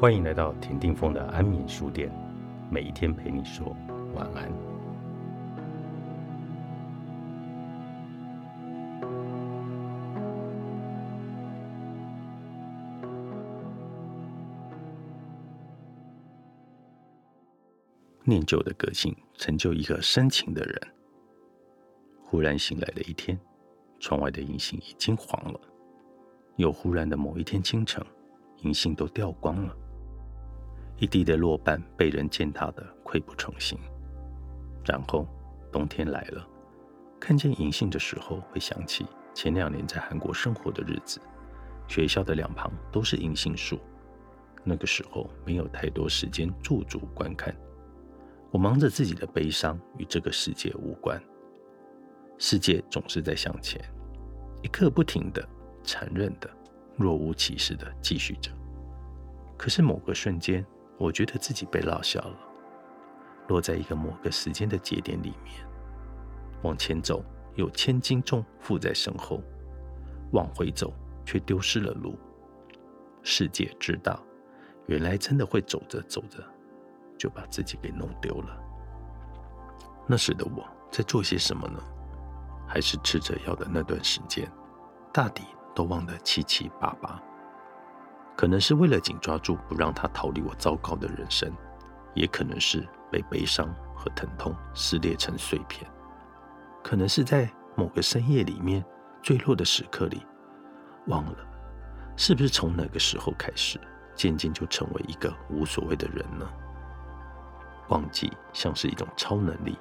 欢迎来到田定峰的安眠书店，每一天陪你说晚安。念旧的个性成就一个深情的人。忽然醒来的一天，窗外的银杏已经黄了。又忽然的某一天清晨，银杏都掉光了，一地的落瓣被人践踏的溃不成形。然后冬天来了，看见银杏的时候，会想起前两年在韩国生活的日子，学校的两旁都是银杏树。那个时候没有太多时间驻足观看，我忙着自己的悲伤，与这个世界无关。世界总是在向前，一刻不停的。残忍的、若无其事的继续着。可是某个瞬间，我觉得自己被落下了，落在一个某个时间的节点里面。往前走，有千斤重负在身后；往回走，却丢失了路。世界之大，原来真的会走着走着，就把自己给弄丢了。那时的我在做些什么呢？还是吃着药的那段时间，大抵。都忘得七七八八，可能是为了紧抓住不让他逃离我糟糕的人生，也可能是被悲伤和疼痛撕裂成碎片，可能是在某个深夜里面坠落的时刻里，忘了是不是从哪个时候开始，渐渐就成为一个无所谓的人呢？忘记像是一种超能力，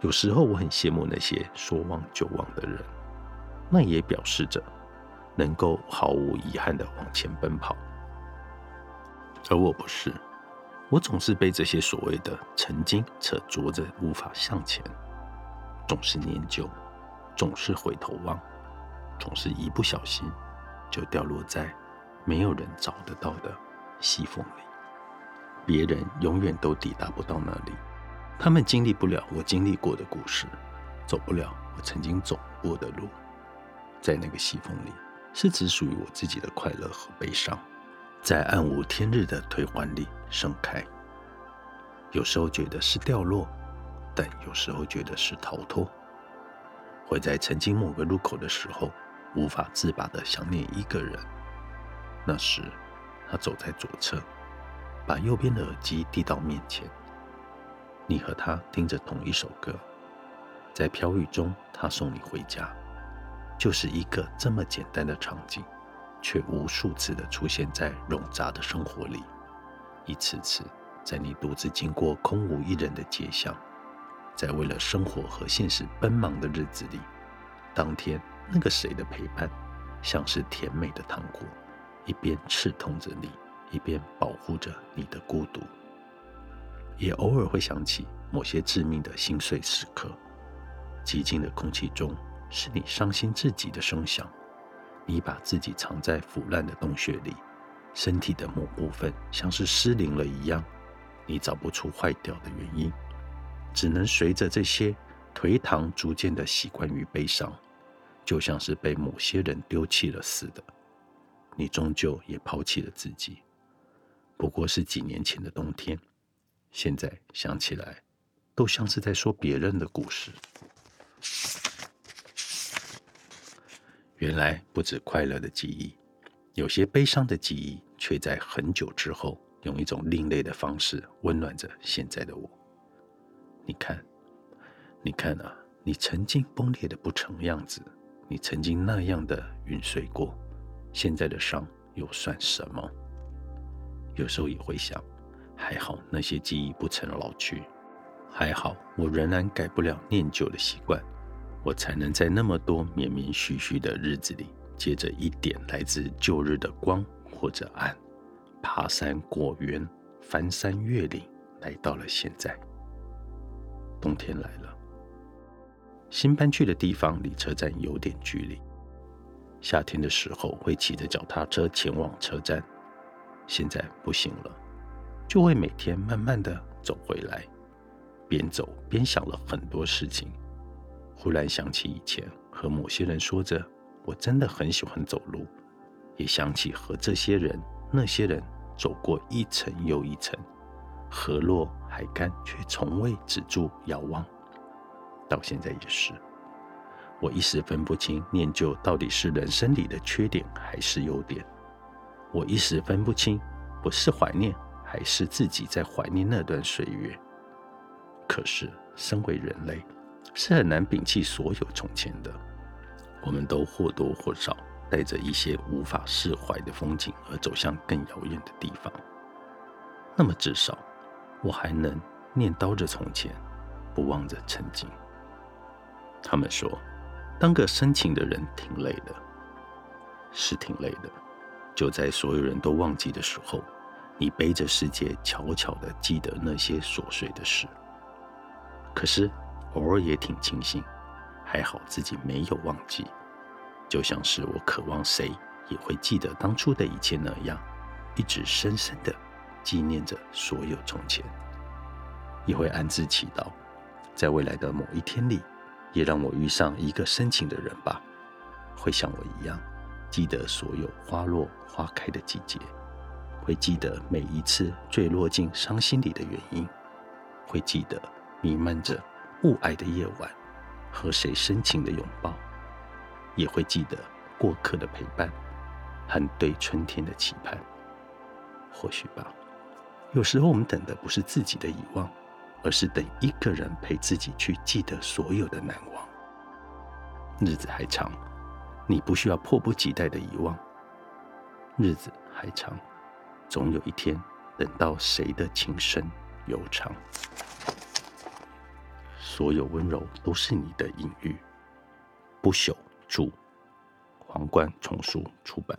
有时候我很羡慕那些说忘就忘的人。那也表示着能够毫无遗憾的往前奔跑，而我不是，我总是被这些所谓的曾经扯着着无法向前，总是念旧，总是回头望，总是一不小心就掉落在没有人找得到的细缝里，别人永远都抵达不到那里，他们经历不了我经历过的故事，走不了我曾经走过的路。在那个细缝里，是只属于我自己的快乐和悲伤，在暗无天日的退换里盛开。有时候觉得是掉落，但有时候觉得是逃脱。会在曾经某个路口的时候，无法自拔的想念一个人。那时，他走在左侧，把右边的耳机递到面前。你和他听着同一首歌，在飘雨中，他送你回家。就是一个这么简单的场景，却无数次的出现在冗杂的生活里，一次次在你独自经过空无一人的街巷，在为了生活和现实奔忙的日子里，当天那个谁的陪伴，像是甜美的糖果，一边刺痛着你，一边保护着你的孤独。也偶尔会想起某些致命的心碎时刻，寂静的空气中。是你伤心至极的声响，你把自己藏在腐烂的洞穴里，身体的某部分像是失灵了一样，你找不出坏掉的原因，只能随着这些颓唐逐渐的习惯于悲伤，就像是被某些人丢弃了似的，你终究也抛弃了自己。不过是几年前的冬天，现在想起来，都像是在说别人的故事。原来不止快乐的记忆，有些悲伤的记忆，却在很久之后，用一种另类的方式温暖着现在的我。你看，你看啊，你曾经崩裂的不成样子，你曾经那样的晕碎过，现在的伤又算什么？有时候也会想，还好那些记忆不曾老去，还好我仍然改不了念旧的习惯。我才能在那么多绵绵续续的日子里，借着一点来自旧日的光或者暗，爬山过原，翻山越岭，来到了现在。冬天来了，新搬去的地方离车站有点距离。夏天的时候会骑着脚踏车前往车站，现在不行了，就会每天慢慢的走回来，边走边想了很多事情。忽然想起以前和某些人说着，我真的很喜欢走路，也想起和这些人、那些人走过一层又一层，河落海干，却从未止住遥望。到现在也是，我一时分不清念旧到底是人生里的缺点还是优点。我一时分不清，不是怀念，还是自己在怀念那段岁月。可是，身为人类，是很难摒弃所有从前的。我们都或多或少带着一些无法释怀的风景，而走向更遥远的地方。那么，至少我还能念叨着从前，不忘着曾经。他们说，当个深情的人挺累的，是挺累的。就在所有人都忘记的时候，你背着世界，悄悄地记得那些琐碎的事。可是，偶尔也挺庆幸。还好自己没有忘记，就像是我渴望谁也会记得当初的一切那样，一直深深的纪念着所有从前，也会暗自祈祷，在未来的某一天里，也让我遇上一个深情的人吧，会像我一样，记得所有花落花开的季节，会记得每一次坠落进伤心里的原因，会记得弥漫着雾霭的夜晚。和谁深情的拥抱，也会记得过客的陪伴和对春天的期盼。或许吧，有时候我们等的不是自己的遗忘，而是等一个人陪自己去记得所有的难忘。日子还长，你不需要迫不及待的遗忘。日子还长，总有一天等到谁的情深悠长。所有温柔都是你的隐喻。不朽，著，皇冠丛书出版。